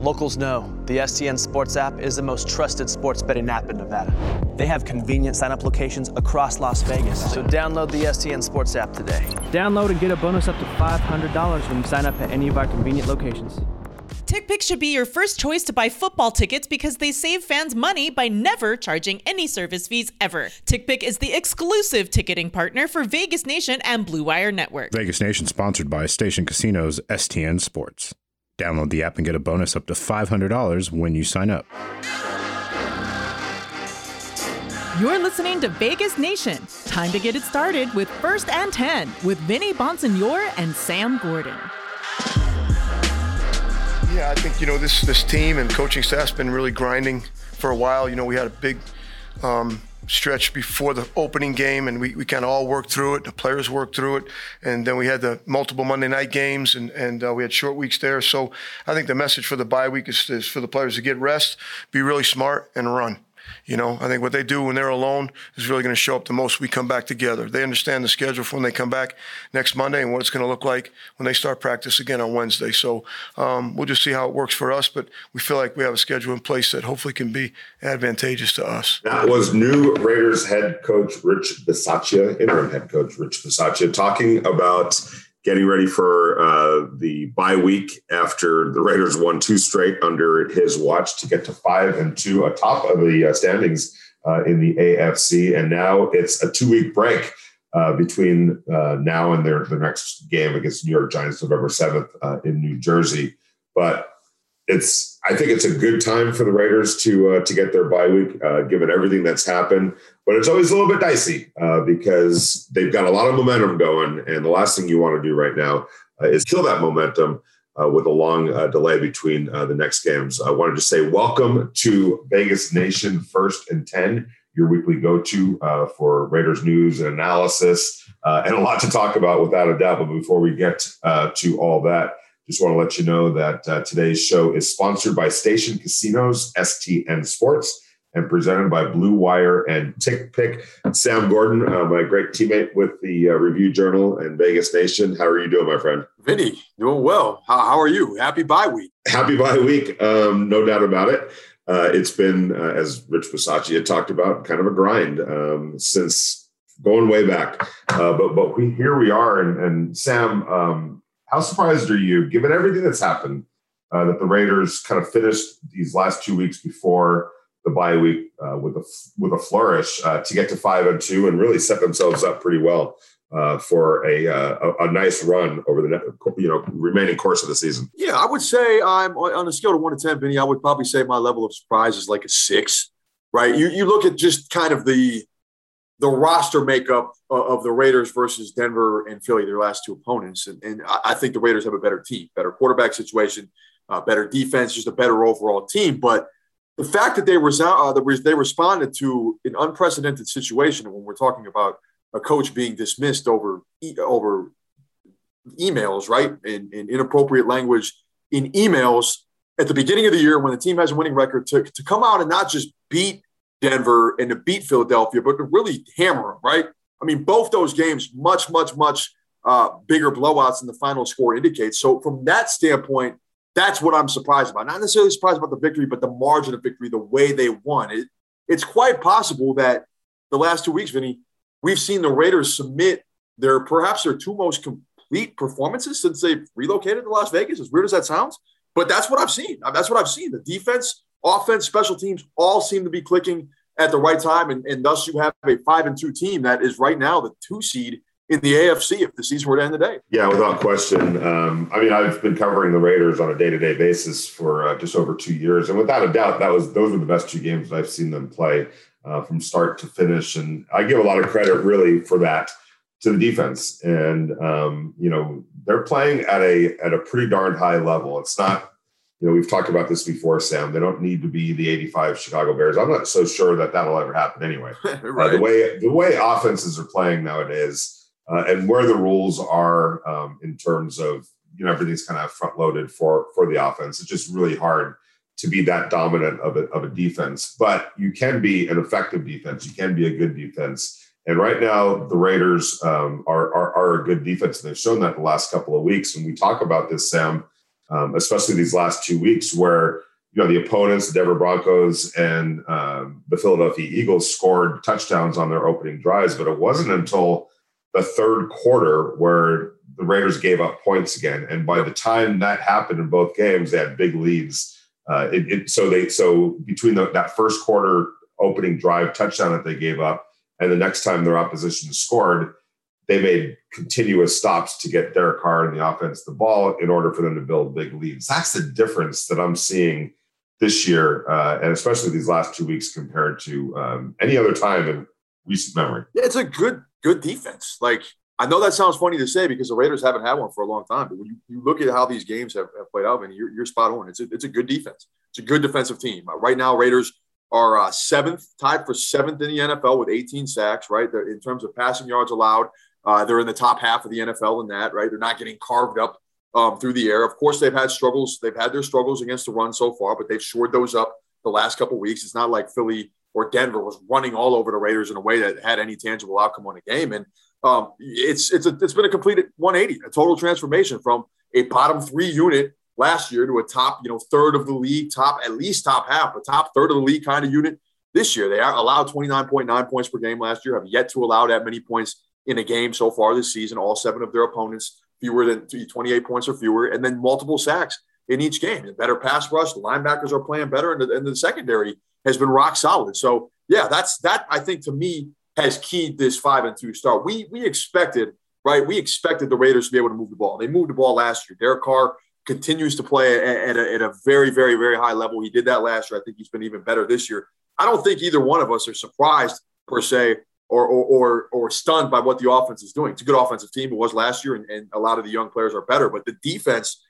Locals know the STN Sports app is the most trusted sports betting app in Nevada. They have convenient sign up locations across Las Vegas. So download the STN Sports app today. Download and get a bonus up to $500 when you sign up at any of our convenient locations. TickPick should be your first choice to buy football tickets because they save fans money by never charging any service fees ever. TickPick is the exclusive ticketing partner for Vegas Nation and Blue Wire Network. Vegas Nation sponsored by Station Casinos STN Sports. Download the app and get a bonus up to $500 when you sign up. You're listening to Vegas Nation. Time to get it started with First and 10 with Vinny Bonsignore and Sam Gordon. Yeah, I think, you know, this, this team and coaching staff's been really grinding for a while. You know, we had a big um, stretch before the opening game, and we, we kind of all worked through it. The players worked through it, and then we had the multiple Monday night games, and and uh, we had short weeks there. So I think the message for the bye week is, is for the players to get rest, be really smart, and run. You know, I think what they do when they're alone is really going to show up the most we come back together. They understand the schedule for when they come back next Monday and what it's going to look like when they start practice again on Wednesday. So um, we'll just see how it works for us, but we feel like we have a schedule in place that hopefully can be advantageous to us. That was new Raiders head coach Rich Bisaccia, interim head coach Rich Bisaccia, talking about getting ready for uh, the bye week after the Raiders won two straight under his watch to get to five and two atop of the uh, standings uh, in the AFC. And now it's a two week break uh, between uh, now and their, their next game against New York Giants, November 7th uh, in New Jersey. But it's I think it's a good time for the Raiders to uh, to get their bye week, uh, given everything that's happened. But it's always a little bit dicey uh, because they've got a lot of momentum going, and the last thing you want to do right now uh, is kill that momentum uh, with a long uh, delay between the next games. I wanted to say welcome to Vegas Nation First and Ten, your weekly go-to for Raiders news and analysis, and a lot to talk about without a doubt. But before we get to all that. Just want to let you know that uh, today's show is sponsored by Station Casinos, STN Sports, and presented by Blue Wire and Tick Pick. Sam Gordon, uh, my great teammate with the uh, Review Journal and Vegas Nation. How are you doing, my friend? Vinny, doing well. How, how are you? Happy bye week. Happy bye week. Um, no doubt about it. Uh, it's been, uh, as Rich Bisaccia had talked about, kind of a grind um, since going way back. Uh, but but we here we are, and, and Sam, um, how surprised are you, given everything that's happened, uh, that the Raiders kind of finished these last two weeks before the bye week uh, with a with a flourish uh, to get to five and two and really set themselves up pretty well uh, for a, uh, a, a nice run over the you know remaining course of the season. Yeah, I would say I'm on a scale of one to ten, Vinny. I would probably say my level of surprise is like a six. Right? You you look at just kind of the the roster makeup of the Raiders versus Denver and Philly, their last two opponents. And, and I think the Raiders have a better team, better quarterback situation, uh, better defense, just a better overall team. But the fact that they, uh, they responded to an unprecedented situation when we're talking about a coach being dismissed over over emails, right, and, and inappropriate language in emails at the beginning of the year when the team has a winning record to, to come out and not just beat Denver and to beat Philadelphia, but to really hammer them, right? I mean, both those games, much, much, much uh, bigger blowouts than the final score indicates. So, from that standpoint, that's what I'm surprised about. Not necessarily surprised about the victory, but the margin of victory, the way they won. It, it's quite possible that the last two weeks, Vinny, we've seen the Raiders submit their perhaps their two most complete performances since they've relocated to Las Vegas. As weird as that sounds, but that's what I've seen. That's what I've seen. The defense offense, special teams all seem to be clicking at the right time, and, and thus you have a five and two team that is right now the two seed in the AFC if the season were to end today. Yeah, without question. Um, I mean, I've been covering the Raiders on a day to day basis for uh, just over two years, and without a doubt, that was those were the best two games I've seen them play uh, from start to finish. And I give a lot of credit really for that to the defense. And um, you know, they're playing at a at a pretty darn high level. It's not you know, we've talked about this before, Sam. They don't need to be the 85 Chicago Bears. I'm not so sure that that'll ever happen anyway. right. uh, the way the way offenses are playing nowadays, uh, and where the rules are um, in terms of you know everything's kind of front loaded for for the offense. It's just really hard to be that dominant of a, of a defense. But you can be an effective defense. You can be a good defense. And right now, the Raiders um, are, are, are a good defense. And they've shown that the last couple of weeks. And we talk about this, Sam um, especially these last two weeks where you know the opponents, the Denver Broncos and um, the Philadelphia Eagles scored touchdowns on their opening drives, but it wasn't until the third quarter where the Raiders gave up points again. And by the time that happened in both games, they had big leads. Uh, it, it, so they so between the, that first quarter opening drive touchdown that they gave up and the next time their opposition scored, they made continuous stops to get Derek Carr and the offense the ball in order for them to build big leads. That's the difference that I'm seeing this year, uh, and especially these last two weeks compared to um, any other time in recent memory. Yeah, it's a good good defense. Like I know that sounds funny to say because the Raiders haven't had one for a long time, but when you, you look at how these games have, have played out, and you're, you're spot on. It's a, it's a good defense. It's a good defensive team. Uh, right now, Raiders are uh, seventh, tied for seventh in the NFL with 18 sacks. Right, they're, in terms of passing yards allowed, uh, they're in the top half of the NFL in that. Right, they're not getting carved up um, through the air. Of course, they've had struggles. They've had their struggles against the run so far, but they've shored those up the last couple weeks. It's not like Philly or Denver was running all over the Raiders in a way that had any tangible outcome on the game. And um, it's it's a, it's been a completed 180, a total transformation from a bottom three unit last year to a top you know third of the league, top at least top half, a top third of the league kind of unit this year. They are allowed 29.9 points per game last year. Have yet to allow that many points in a game so far this season. All seven of their opponents fewer than 28 points or fewer, and then multiple sacks in each game. A better pass rush. The linebackers are playing better, and the, and the secondary has been rock solid. So yeah, that's that. I think to me has keyed this five and two start. We we expected right. We expected the Raiders to be able to move the ball. They moved the ball last year. Derek Carr continues to play at, a, at a very very very high level. He did that last year. I think he's been even better this year. I don't think either one of us are surprised per se or, or, or, or, stunned by what the offense is doing. It's a good offensive team. It was last year, and, and a lot of the young players are better. But the defense,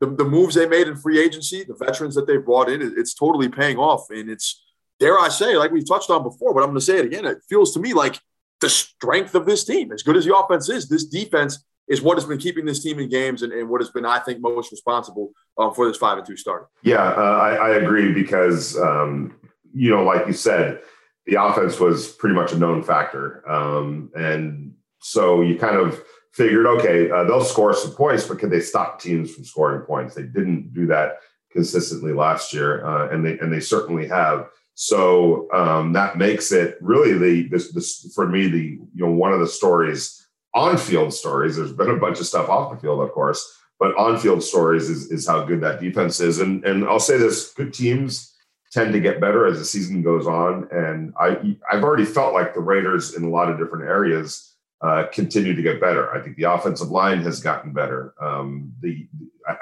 the, the, moves they made in free agency, the veterans that they brought in, it's totally paying off. And it's, dare I say, like we've touched on before, but I'm going to say it again. It feels to me like the strength of this team, as good as the offense is, this defense is what has been keeping this team in games and, and what has been, I think, most responsible um, for this five and two start. Yeah, uh, I, I, agree because, um, you know, like you said, the offense was pretty much a known factor. Um, and so you kind of figured, okay, uh, they'll score some points, but can they stop teams from scoring points? They didn't do that consistently last year, uh, and they and they certainly have. So um, that makes it really the this, this for me the you know one of the stories on field stories. There's been a bunch of stuff off the field, of course, but on field stories is is how good that defense is. And and I'll say this: good teams tend to get better as the season goes on. And I, I've already felt like the Raiders in a lot of different areas uh, continue to get better. I think the offensive line has gotten better. Um, the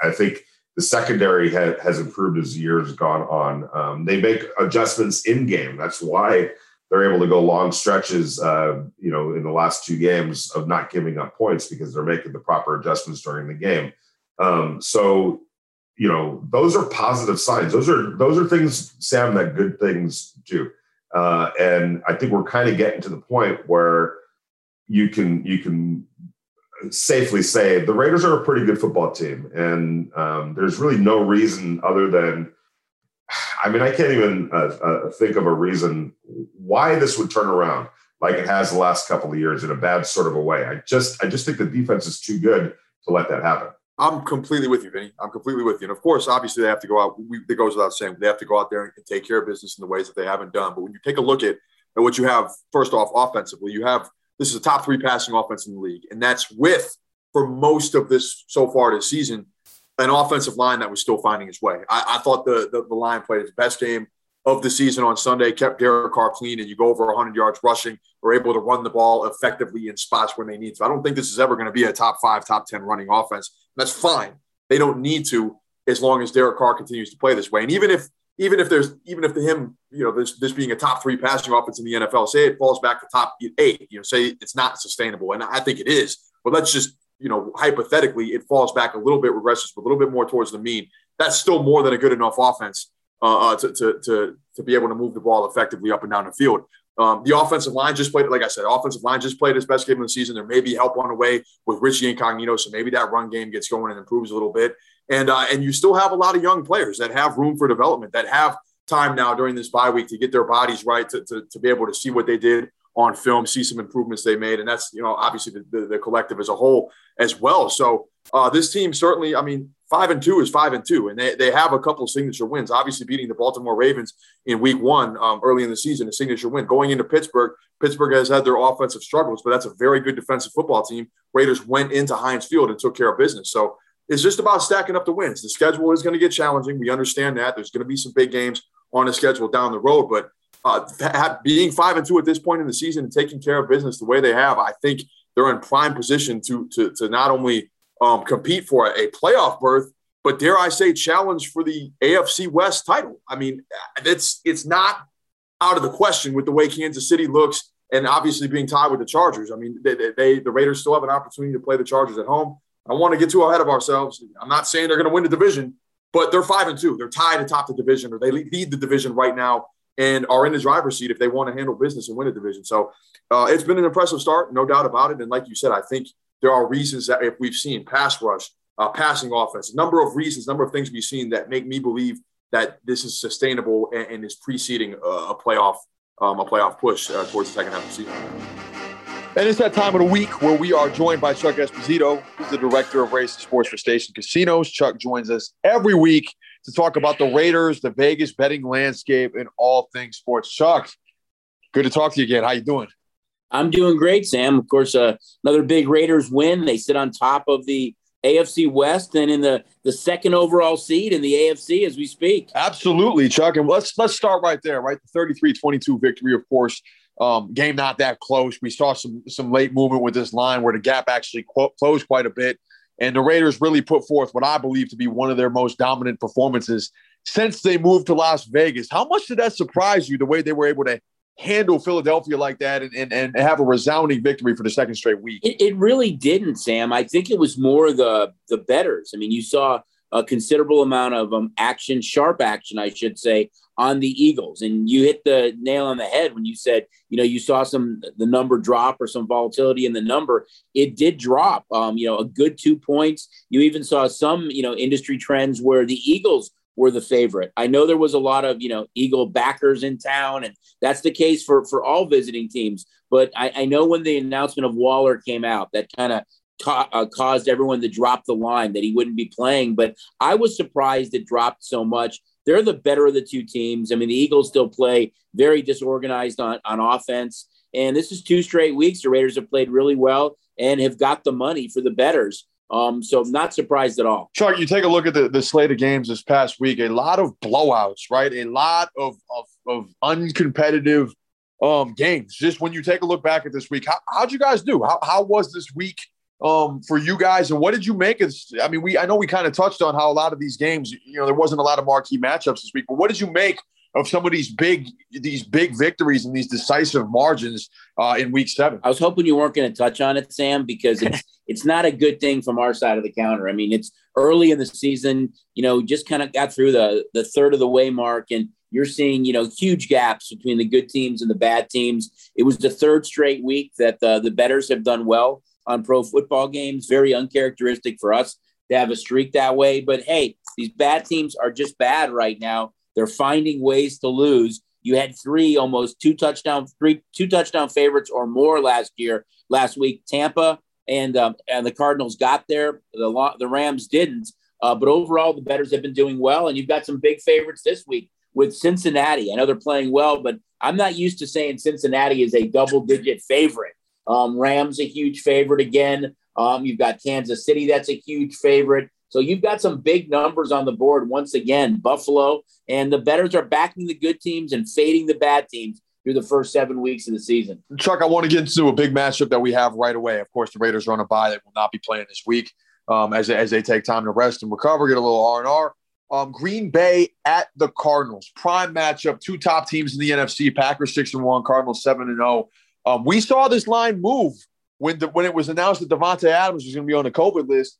I think the secondary ha- has improved as years gone on. Um, they make adjustments in game. That's why they're able to go long stretches. Uh, you know, in the last two games of not giving up points because they're making the proper adjustments during the game. Um, so you know those are positive signs those are those are things sam that good things do uh, and i think we're kind of getting to the point where you can you can safely say the raiders are a pretty good football team and um, there's really no reason other than i mean i can't even uh, uh, think of a reason why this would turn around like it has the last couple of years in a bad sort of a way i just i just think the defense is too good to let that happen I'm completely with you, Vinny. I'm completely with you. And of course, obviously, they have to go out. It goes without saying, they have to go out there and take care of business in the ways that they haven't done. But when you take a look at, at what you have, first off, offensively, you have this is a top three passing offense in the league, and that's with for most of this so far this season, an offensive line that was still finding its way. I, I thought the, the the line played its best game of the season on Sunday, kept Derek Carr clean, and you go over 100 yards rushing, were able to run the ball effectively in spots when they need to. I don't think this is ever going to be a top five, top 10 running offense. That's fine. They don't need to as long as Derek Carr continues to play this way. And even if even if there's even if the him, you know, this this being a top three passing offense in the NFL, say it falls back to top eight, you know, say it's not sustainable, and I think it is. But let's just you know, hypothetically, it falls back a little bit, regresses a little bit more towards the mean. That's still more than a good enough offense uh, uh, to, to, to, to be able to move the ball effectively up and down the field. Um, the offensive line just played, like I said, offensive line just played its best game of the season. There may be help on the way with Richie Incognito, so maybe that run game gets going and improves a little bit. And uh, and you still have a lot of young players that have room for development, that have time now during this bye week to get their bodies right, to, to, to be able to see what they did on film, see some improvements they made, and that's you know obviously the, the, the collective as a whole as well. So uh, this team certainly, I mean, five and two is five and two, and they, they have a couple of signature wins. Obviously, beating the Baltimore Ravens in Week One um, early in the season, a signature win. Going into Pittsburgh, Pittsburgh has had their offensive struggles, but that's a very good defensive football team. Raiders went into Heinz Field and took care of business. So it's just about stacking up the wins. The schedule is going to get challenging. We understand that. There's going to be some big games on the schedule down the road, but uh, being five and two at this point in the season and taking care of business the way they have, I think they're in prime position to to, to not only um, compete for a playoff berth, but dare I say, challenge for the AFC West title. I mean, it's it's not out of the question with the way Kansas City looks, and obviously being tied with the Chargers. I mean, they, they the Raiders still have an opportunity to play the Chargers at home. I want to get too ahead of ourselves. I'm not saying they're going to win the division, but they're five and two. They're tied atop the division, or they lead the division right now and are in the driver's seat if they want to handle business and win a division. So uh, it's been an impressive start, no doubt about it. And like you said, I think there are reasons that if we've seen pass rush, uh, passing offense, a number of reasons, number of things we've seen that make me believe that this is sustainable and, and is preceding a, a playoff um, a playoff push uh, towards the second half of the season. And it's that time of the week where we are joined by Chuck Esposito, who's the director of race and sports for Station Casinos. Chuck joins us every week to talk about the Raiders, the Vegas betting landscape, and all things sports. Chuck, good to talk to you again. How you doing? I'm doing great, Sam. Of course, uh, another big Raiders win. They sit on top of the AFC West and in the the second overall seed in the AFC as we speak. Absolutely, Chuck. And let's let's start right there, right? The 33-22 victory, of course. Um, game not that close. We saw some some late movement with this line where the gap actually closed quite a bit. And the Raiders really put forth what I believe to be one of their most dominant performances since they moved to Las Vegas. How much did that surprise you, the way they were able to handle Philadelphia like that and, and, and have a resounding victory for the second straight week? It, it really didn't, Sam. I think it was more the the betters. I mean, you saw a considerable amount of um, action, sharp action, I should say, on the Eagles. And you hit the nail on the head when you said, you know, you saw some the number drop or some volatility in the number. It did drop. Um, you know, a good two points. You even saw some, you know, industry trends where the Eagles were the favorite. I know there was a lot of, you know, Eagle backers in town, and that's the case for for all visiting teams. But I, I know when the announcement of Waller came out, that kind of ca- uh, caused everyone to drop the line that he wouldn't be playing. But I was surprised it dropped so much. They're the better of the two teams. I mean, the Eagles still play very disorganized on, on offense. And this is two straight weeks. The Raiders have played really well and have got the money for the betters. Um, so I'm not surprised at all. Chuck, you take a look at the, the slate of games this past week, a lot of blowouts, right? A lot of, of, of uncompetitive um, games. Just when you take a look back at this week, how, how'd you guys do? How, how was this week um, for you guys. And what did you make of? I mean, we I know we kind of touched on how a lot of these games, you know, there wasn't a lot of marquee matchups this week. But what did you make of some of these big these big victories and these decisive margins uh, in week seven? I was hoping you weren't going to touch on it, Sam, because it's it's not a good thing from our side of the counter. I mean, it's early in the season. You know, just kind of got through the the third of the way mark and. You're seeing, you know, huge gaps between the good teams and the bad teams. It was the third straight week that the, the betters have done well on pro football games. Very uncharacteristic for us to have a streak that way. But hey, these bad teams are just bad right now. They're finding ways to lose. You had three almost two touchdown, three two touchdown favorites or more last year. Last week, Tampa and um, and the Cardinals got there. The the Rams didn't. Uh, but overall, the betters have been doing well, and you've got some big favorites this week with Cincinnati. I know they're playing well, but I'm not used to saying Cincinnati is a double digit favorite. Um, Rams a huge favorite again. Um, you've got Kansas City that's a huge favorite. So you've got some big numbers on the board once again. Buffalo and the betters are backing the good teams and fading the bad teams through the first seven weeks of the season. Chuck, I want to get into a big matchup that we have right away. Of course, the Raiders are on a bye; they will not be playing this week um, as as they take time to rest and recover, get a little R and R. Um, Green Bay at the Cardinals, prime matchup. Two top teams in the NFC: Packers six and one, Cardinals seven and zero. Um, we saw this line move when the, when it was announced that Davante Adams was going to be on the COVID list.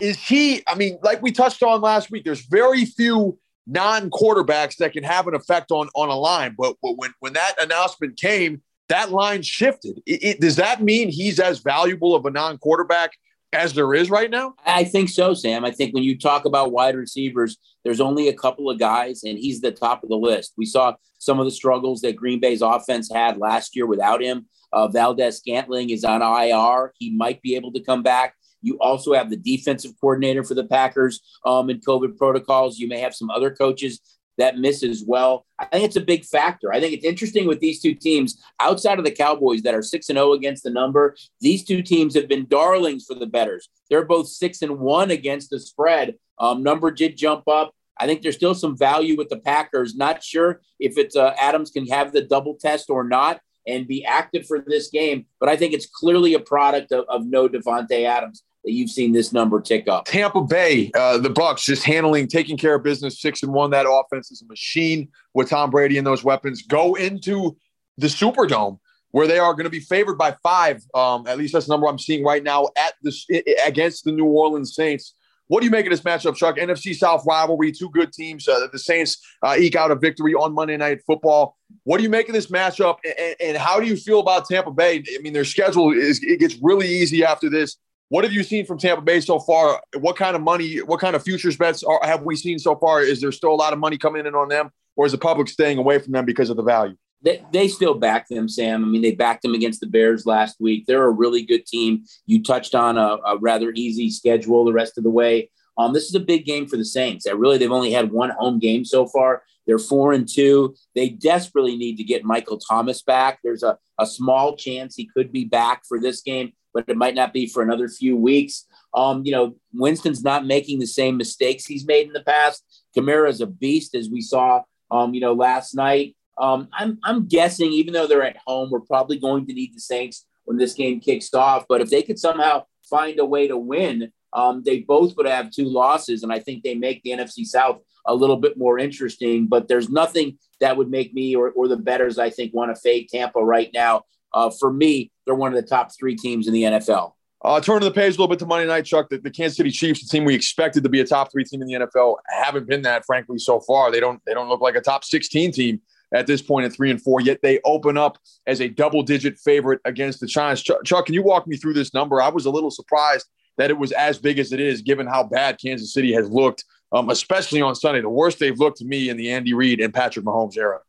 Is he? I mean, like we touched on last week, there's very few non-quarterbacks that can have an effect on on a line. But, but when when that announcement came, that line shifted. It, it, does that mean he's as valuable of a non-quarterback as there is right now? I think so, Sam. I think when you talk about wide receivers, there's only a couple of guys, and he's the top of the list. We saw some of the struggles that Green Bay's offense had last year without him. Uh, Valdes Scantling is on IR. He might be able to come back. You also have the defensive coordinator for the Packers um, in COVID protocols. You may have some other coaches that miss as well. I think it's a big factor. I think it's interesting with these two teams outside of the Cowboys that are 6 and 0 against the number. These two teams have been darlings for the betters. They're both 6 and 1 against the spread. Um, number did jump up. I think there's still some value with the Packers. Not sure if it's uh, Adams can have the double test or not and be active for this game, but I think it's clearly a product of, of no Davante Adams that you've seen this number tick up. Tampa Bay, uh, the Bucks, just handling, taking care of business, six and one. That offense is a machine with Tom Brady and those weapons. Go into the Superdome where they are going to be favored by five. Um, at least that's the number I'm seeing right now at the against the New Orleans Saints. What do you make of this matchup, Chuck? NFC South rivalry, two good teams. Uh, the Saints uh, eke out a victory on Monday Night Football. What do you make of this matchup, and, and, how do you feel about Tampa Bay? I mean, their schedule is it gets really easy after this. What have you seen from Tampa Bay so far? What kind of money, what kind of futures bets are, have we seen so far? Is there still a lot of money coming in on them, or is the public staying away from them because of the value? They, they still back them, Sam. I mean, they backed them against the Bears last week. They're a really good team. You touched on a, a rather easy schedule the rest of the way. Um, this is a big game for the Saints. That really they've only had one home game so far. They're four and two. They desperately need to get Michael Thomas back. There's a, a small chance he could be back for this game but it might not be for another few weeks. Um, you know, Winston's not making the same mistakes he's made in the past. Kamara is a beast, as we saw, um, you know, last night. Um, I'm, I'm guessing, even though they're at home, we're probably going to need the Saints when this game kicks off. But if they could somehow find a way to win, um, they both would have two losses, and I think they make the NFC South a little bit more interesting. But there's nothing that would make me or, or the betters, I think, want to fade Tampa right now uh, for me, they're one of the top three teams in the NFL. Uh, turn to the page a little bit to Monday Night, Chuck. The, the, Kansas City Chiefs, the team we expected to be a top three team in the NFL, haven't been that, frankly, so far. They don't they don't look like a top 16 team at this point at three and four. Yet they open up as a double digit favorite against the Giants. Chuck, Chuck, can you walk me through this number? I was a little surprised that it was as big as it is, given how bad Kansas City has looked, um, especially on Sunday. The worst they've looked to me in the Andy Reid and Patrick Mahomes era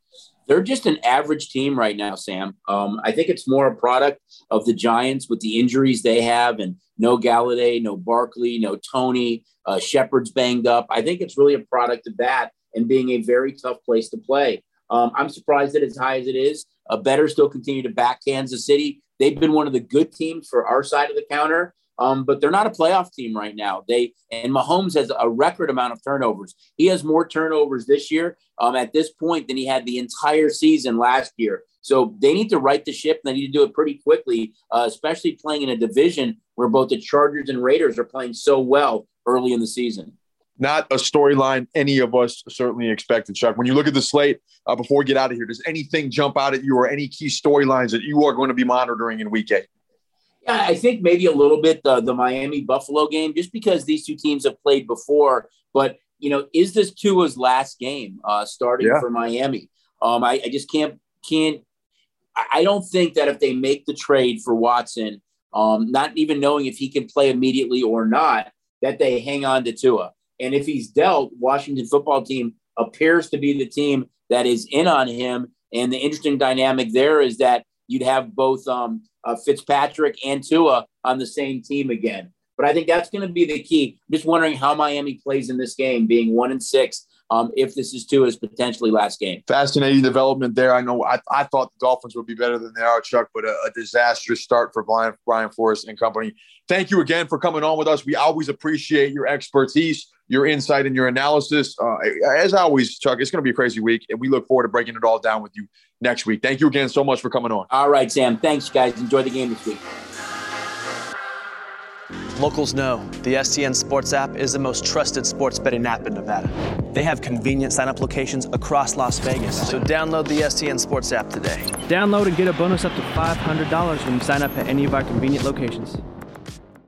they're just an average team right now, Sam. Um, I think it's more a product of the Giants with the injuries they have and no Golladay, no Barkley, no Tony, uh, Shepard's banged up. I think it's really a product of that and being a very tough place to play. Um, I'm surprised that as high as it is. A better still continue to back Kansas City. They've been one of the good teams for our side of the counter. Um, but they're not a playoff team right now. They and Mahomes has a record amount of turnovers. He has more turnovers this year um, at this point than he had the entire season last year. So they need to right the ship. And they need to do it pretty quickly, uh, especially playing in a division where both the Chargers and Raiders are playing so well early in the season. Not a storyline any of us certainly expected, Chuck. When you look at the slate uh, before we get out of here, does anything jump out at you or any key storylines that you are going to be monitoring in week eight? Yeah, I think maybe a little bit the, the Miami Buffalo game, just because these two teams have played before. But you know, is this Tua's last game uh, starting yeah. for Miami? Um, I, I just can't can't. I don't think that if they make the trade for Watson, um, not even knowing if he can play immediately or not, that they hang on to Tua. And if he's dealt, Washington football team appears to be the team that is in on him. And the interesting dynamic there is that you'd have both um, uh, Fitzpatrick and Tua on the same team again. But I think that's going to be the key. I'm just wondering how Miami plays in this game, being one and six. Um, if this is Tua's potentially last game. Fascinating development there. I know I, I thought the Dolphins would be better than they are, Chuck, but a, a disastrous start for Brian, Brian Flores and company. Thank you again for coming on with us. We always appreciate your expertise, your insight, and your analysis. Uh, as always, Chuck, it's going to be a crazy week, and we look forward to breaking it all down with you next week. Thank you again so much for coming on. All right, Sam. Thanks, guys. Enjoy the game this week. Locals know the STN Sports app is the most trusted sports betting app in Nevada. They have convenient sign up locations across Las Vegas, so download the STN Sports app today. Download and get a bonus up to $500 when you sign up at any of our convenient locations.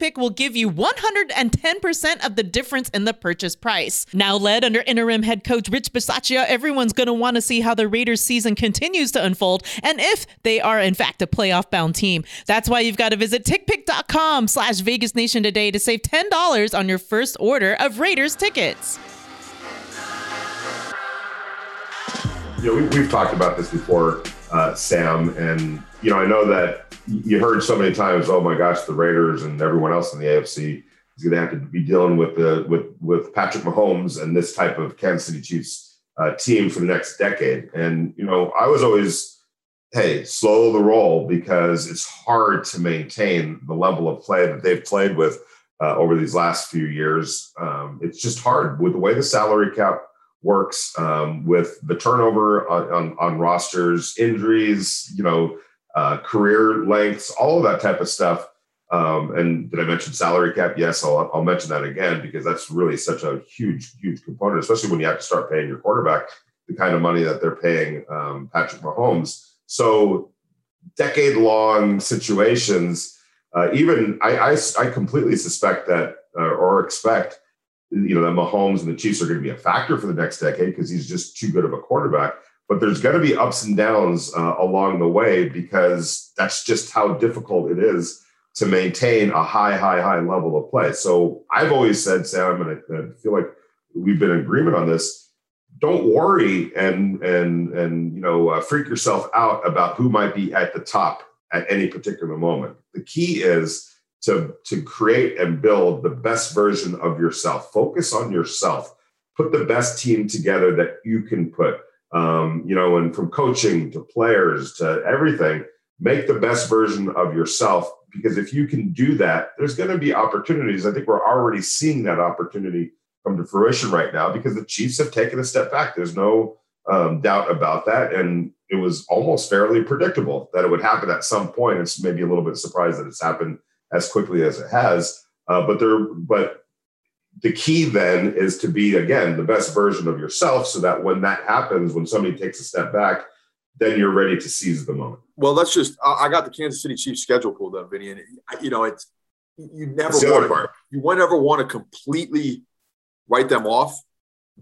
TickPick will give you 110% of the difference in the purchase price. Now led under interim head coach Rich Bisaccia, everyone's going to want to see how the Raiders season continues to unfold and if they are in fact a playoff bound team. That's why you've got to visit tickpick.com slash Vegas Nation today to save $10 on your first order of Raiders tickets. You know, we, have talked about this before, uh, Sam, and you know, I know that you heard so many times, "Oh my gosh, the Raiders and everyone else in the AFC is going to have to be dealing with the with with Patrick Mahomes and this type of Kansas City Chiefs uh, team for the next decade." And you know, I was always hey, slow the roll because it's hard to maintain the level of play that they've played with uh, over these last few years. Um, it's just hard with the way the salary cap works, um, with the turnover on, on, on, rosters, injuries, you know, uh, career lengths, all of that type of stuff. Um, and did I mention salary cap? Yes, I'll, I'll mention that again because that's really such a huge, huge component, especially when you have to start paying your quarterback the kind of money that they're paying um, Patrick Mahomes. So decade long situations, uh, even I, I, I, completely suspect that uh, or expect, you know, that Mahomes and the Chiefs are going to be a factor for the next decade because he's just too good of a quarterback. But there's going to be ups and downs uh, along the way because that's just how difficult it is to maintain a high, high, high level of play. So I've always said, Sam, and I, I feel like we've been in agreement on this don't worry and and and you know uh, freak yourself out about who might be at the top at any particular moment. The key is to to create and build the best version of yourself. Focus on yourself. Put the best team together that you can put. Um, you know, and from coaching to players to everything, make the best version of yourself. Because if you can do that, there's going to be opportunities. I think we're already seeing that opportunity come to fruition right now because the Chiefs have taken a step back. There's no um, doubt about that. And it was almost fairly predictable that it would happen at some point. It's maybe a little bit surprised that it's happened as quickly as it has. Uh, but there, but the key then is to be again the best version of yourself, so that when that happens, when somebody takes a step back, then you're ready to seize the moment. Well, let's just. I got the Kansas City Chiefs schedule pulled up, Vinny, and you know it's you never want to, you never want to completely write them off.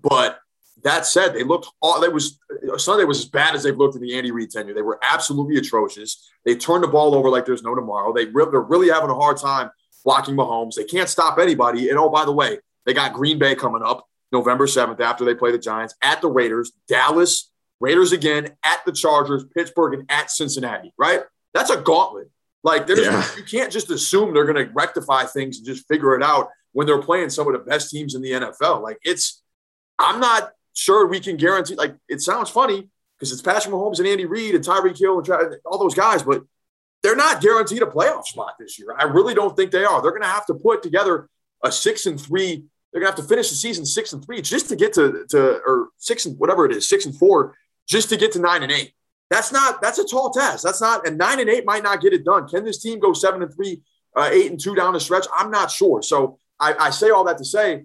But that said, they looked all they was Sunday was as bad as they've looked in the Andy Reid tenure. They were absolutely atrocious. They turned the ball over like there's no tomorrow. They they're really having a hard time blocking Mahomes. They can't stop anybody. And oh, by the way, they got Green Bay coming up November 7th after they play the Giants at the Raiders, Dallas, Raiders again, at the Chargers, Pittsburgh, and at Cincinnati, right? That's a gauntlet. Like there's yeah. you can't just assume they're going to rectify things and just figure it out when they're playing some of the best teams in the NFL. Like it's, I'm not sure we can guarantee. Like it sounds funny because it's Patrick Mahomes and Andy Reid and Tyreek Hill and all those guys, but they're not guaranteed a playoff spot this year. I really don't think they are. They're going to have to put together a six and three. They're going to have to finish the season six and three just to get to to or six and whatever it is, six and four, just to get to nine and eight. That's not that's a tall task. That's not and nine and eight might not get it done. Can this team go seven and three, uh, eight and two down the stretch? I'm not sure. So I, I, say all that to say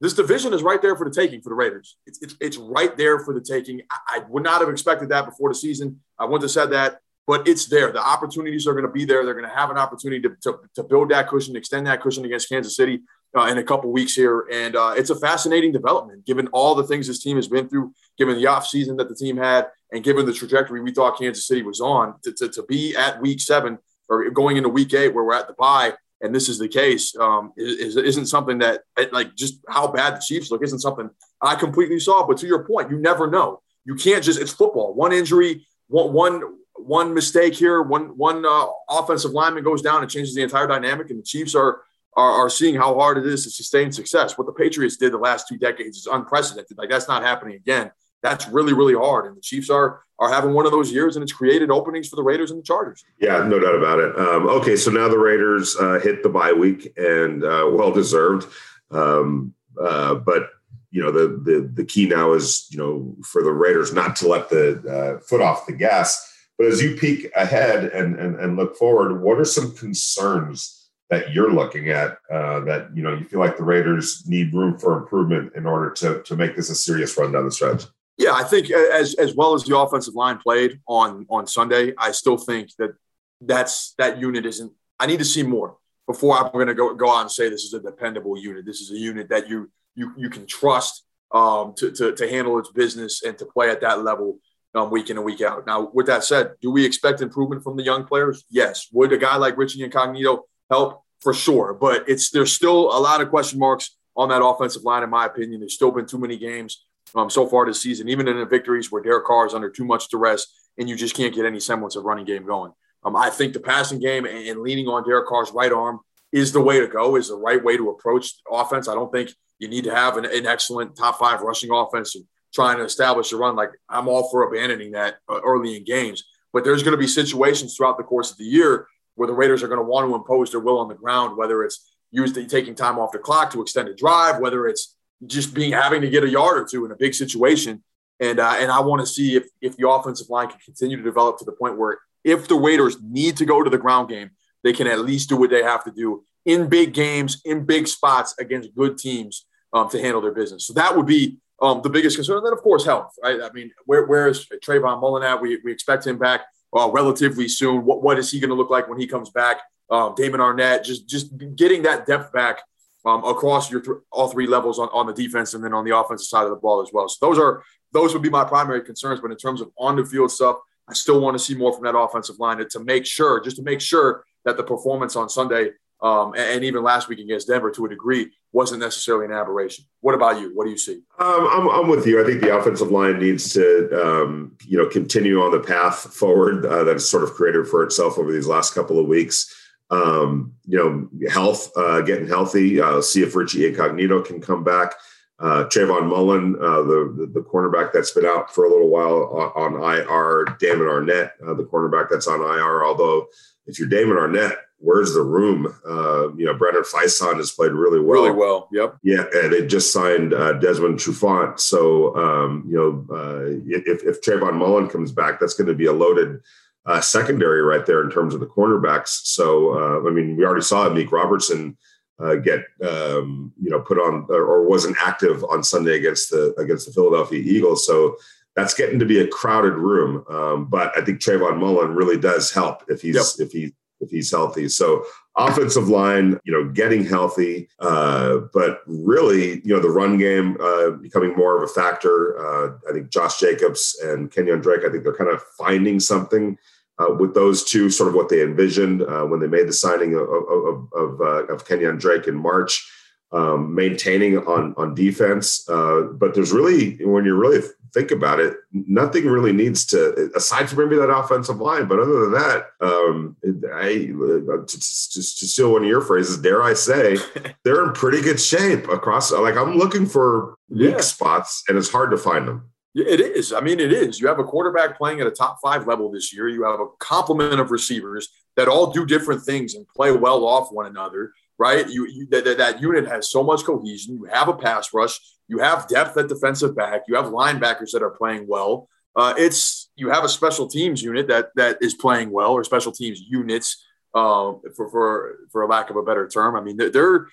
this division is right there for the taking for the Raiders. It's, it's, it's right there for the taking. I, I, would not have expected that before the season. I wouldn't have said that, but it's there. The opportunities are going to be there. They're going to have an opportunity to, to, to build that cushion, extend that cushion against Kansas City uh, in a couple weeks here. And uh, it's a fascinating development given all the things this team has been through, given the offseason that the team had, and given the trajectory we thought Kansas City was on to, to, to be at week seven or going into week eight where we're at the bye and this is the case, um, is, isn't something that like just how bad the Chiefs look isn't something I completely saw. But to your point, you never know. You can't just it's football. One injury, one one one mistake here, one one uh, offensive lineman goes down it changes the entire dynamic. And the Chiefs are, are are seeing how hard it is to sustain success. What the Patriots did the last two decades is unprecedented. Like that's not happening again that's really really hard. And the Chiefs are are having one of those years, and it's created openings for the Raiders and the Chargers. Yeah, no doubt about it. Um, okay, so now the Raiders uh, hit the bye week, and uh, well deserved. Um, uh, but you know the, the the key now is you know for the Raiders not to let the uh, foot off the gas. But as you peek ahead and, and and look forward, what are some concerns? that you're looking at uh, that you know you feel like the Raiders need room for improvement in order to to make this a serious run down the stretch? Yeah, I think as as well as the offensive line played on on Sunday, I still think that that's that unit isn't. I need to see more. before I'm going to go go out and say this is a dependable unit. This is a unit that you you you can trust um, to, to to handle its business and to play at that level um, week in and week out. Now, with that said, do we expect improvement from the young players? Yes. Would a guy like Richie Incognito help? For sure, but it's there's still a lot of question marks on that offensive line, in my opinion. There's still been too many games um, so far this season, even in the victories where Derek Carr is under too much duress and you just can't get any semblance of running game going. Um, I think the passing game and, leaning on Derek Carr's right arm is the way to go, is the right way to approach offense. I don't think you need to have an, an excellent top five rushing offense trying to establish a run. Like I'm all for abandoning that uh, early in games, but there's going to be situations throughout the course of the year where the Raiders are going to want to impose their will on the ground, whether it's used taking time off the clock to extend a drive, whether it's just being having to get a yard or two in a big situation. And uh, and I want to see if if the offensive line can continue to develop to the point where if the Raiders need to go to the ground game, they can at least do what they have to do in big games, in big spots against good teams um, to handle their business. So that would be um, the biggest concern. And then, of course, health, right? I mean, where, where is Trayvon Mullen at? We, we expect him back uh, relatively soon. What, what is he going to look like when he comes back? Um, Damon Arnette, just, just getting that depth back um, across your th- all three levels on, on the defense and then on the offensive side of the ball as well. So those are those would be my primary concerns. But in terms of on the field stuff, I still want to see more from that offensive line to, to make sure, just to make sure that the performance on Sunday um, and, and, even last week against Denver to a degree wasn't necessarily an aberration. What about you? What do you see? Um, I'm, I'm, with you. I think the offensive line needs to, um, you know, continue on the path forward uh, that's sort of created for itself over these last couple of weeks. Um, you know, health, uh, getting healthy. Uh, see if Richie Incognito can come back. Uh, Trayvon Mullen, uh, the, the, cornerback that's been out for a little while on, on IR. Damon Arnette, uh, the cornerback that's on IR. Although, if you're Damon Arnette, where's the room? Uh, you know, Brandon Facyson has played really well. Really well. Yep. Yeah, and they just signed uh, Desmond Trufant. So, um, you know, uh, if if Trayvon Mullen comes back, that's going to be a loaded uh, secondary right there in terms of the cornerbacks. So, uh, I mean, we already saw Meek Robertson uh, get um, you know put on or wasn't active on Sunday against the against the Philadelphia Eagles. So that's getting to be a crowded room. Um, but I think Trayvon Mullen really does help if he's yep. if he if he's healthy. So offensive line, you know, getting healthy, uh, but really, you know, the run game uh, becoming more of a factor. Uh, I think Josh Jacobs and Kenyon Drake, I think they're kind of finding something uh, with those two, sort of what they envisioned uh, when they made the signing of of, of, uh, of Kenyon Drake in March, um, maintaining on on defense. Uh, but there's really, when you're really think about it, nothing really needs to, aside from maybe that offensive line. But other than that, um, I uh, to, to, to steal one of your phrases, dare I say, they're in pretty good shape across. Like I'm looking for weak yeah. spots, and it's hard to find them. It is. I mean, it is. You have a quarterback playing at a top five level this year. You have a complement of receivers that all do different things and play well off one another, right? You, you that, that unit has so much cohesion. You have a pass rush. You have depth at defensive back. You have linebackers that are playing well. Uh, it's you have a special teams unit that that is playing well, or special teams units, uh, for for for a lack of a better term. I mean, they're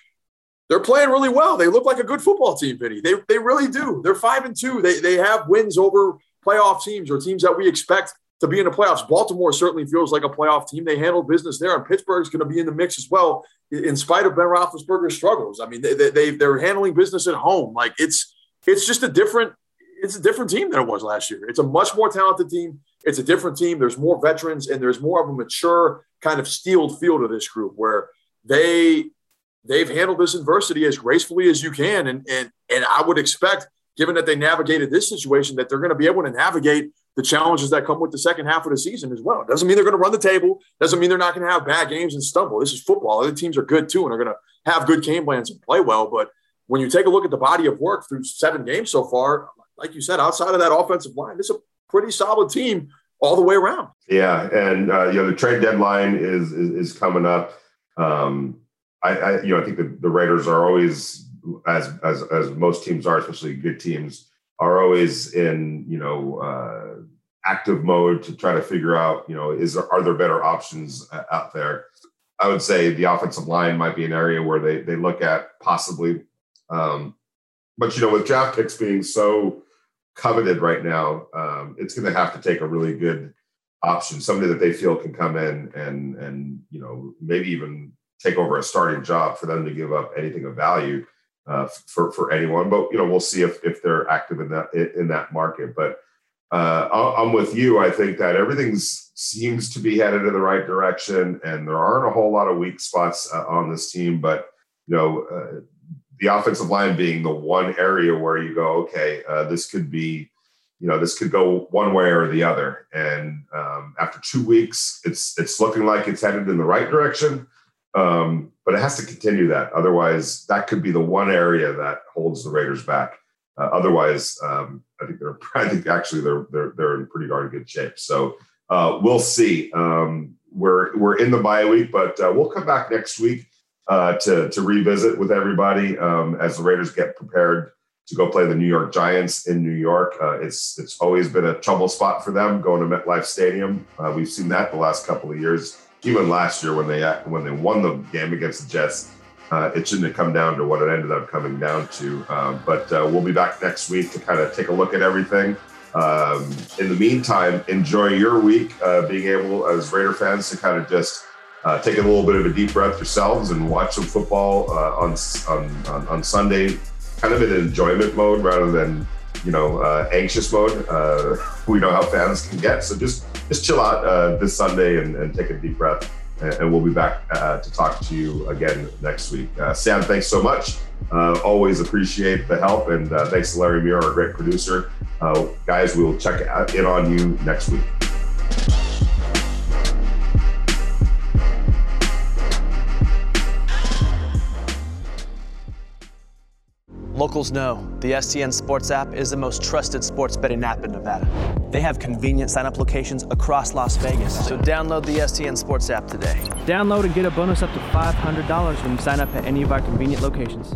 they're playing really well. They look like a good football team, Vinny. They, they really do. They're five and two. They, they have wins over playoff teams or teams that we expect to be in the playoffs. Baltimore certainly feels like a playoff team. They handle business there, and Pittsburgh's going to be in the mix as well, in spite of Ben Roethlisberger's struggles. I mean, they, they they're handling business at home. Like it's it's just a different it's a different team than it was last year. It's a much more talented team. It's a different team. There's more veterans, and there's more of a mature kind of steeled feel to this group where they they've handled this adversity as gracefully as you can. And, and, and I would expect, given that they navigated this situation, that they're going to be able to navigate the challenges that come with the second half of the season as well. Doesn't mean they're going to run the table. Doesn't mean they're not going to have bad games and stumble. This is football. Other teams are good too, and are going to have good game plans and play well. But when you take a look at the body of work through seven games so far, like you said, outside of that offensive line, it's a pretty solid team all the way around. Yeah, and uh, you know the trade deadline is is, is coming up. Um, I, I, you know, I think the, the Raiders are always, as as as most teams are, especially good teams, are always in you know uh, active mode to try to figure out you know is there, are there better options out there. I would say the offensive line might be an area where they they look at possibly, um, but you know with draft picks being so coveted right now, um, it's going to have to take a really good option, somebody that they feel can come in and and you know maybe even take over a starting job for them to give up anything of value uh, for for anyone. But you know, we'll see if if they're active in that in that market. But uh, I'm with you. I think that everything seems to be headed in the right direction, and there aren't a whole lot of weak spots uh, on this team. But you know, uh, the offensive line being the one area where you go, okay, uh, this could be, you know, this could go one way or the other. And um, after two weeks, it's it's looking like it's headed in the right direction. Um, but it has to continue that. Otherwise, that could be the one area that holds the Raiders back. Uh, otherwise, um, I think they're. I think actually they're they're they're in pretty darn good shape. So uh, we'll see. Um, we're we're in the bye week, but uh, we'll come back next week uh, to to revisit with everybody um, as the Raiders get prepared to go play the New York Giants in New York. Uh, it's it's always been a trouble spot for them going to MetLife Stadium. Uh, we've seen that the last couple of years even last year when they when they won the game against the Jets, uh, it shouldn't have come down to what it ended up coming down to. Um, but uh, we'll be back next week to kind of take a look at everything. Um, in the meantime, enjoy your week, uh, being able as Raider fans to kind of just uh, take a little bit of a deep breath yourselves and watch some football uh, on, on, on Sunday, kind of in enjoyment mode rather than you know, uh, anxious mode. Uh, we know how fans can get. So just just chill out uh, this Sunday and, and, take a deep breath. And, we'll be back uh, to talk to you again next week. Uh, Sam, thanks so much. Uh, always appreciate the help. And thanks to Larry Muir, our great producer. guys, we'll check in on you next week. Locals know the STN Sports app is the most trusted sports betting app in Nevada. They have convenient sign up locations across Las Vegas, so download the STN Sports app today. Download and get a bonus up to $500 when you sign up at any of our convenient locations.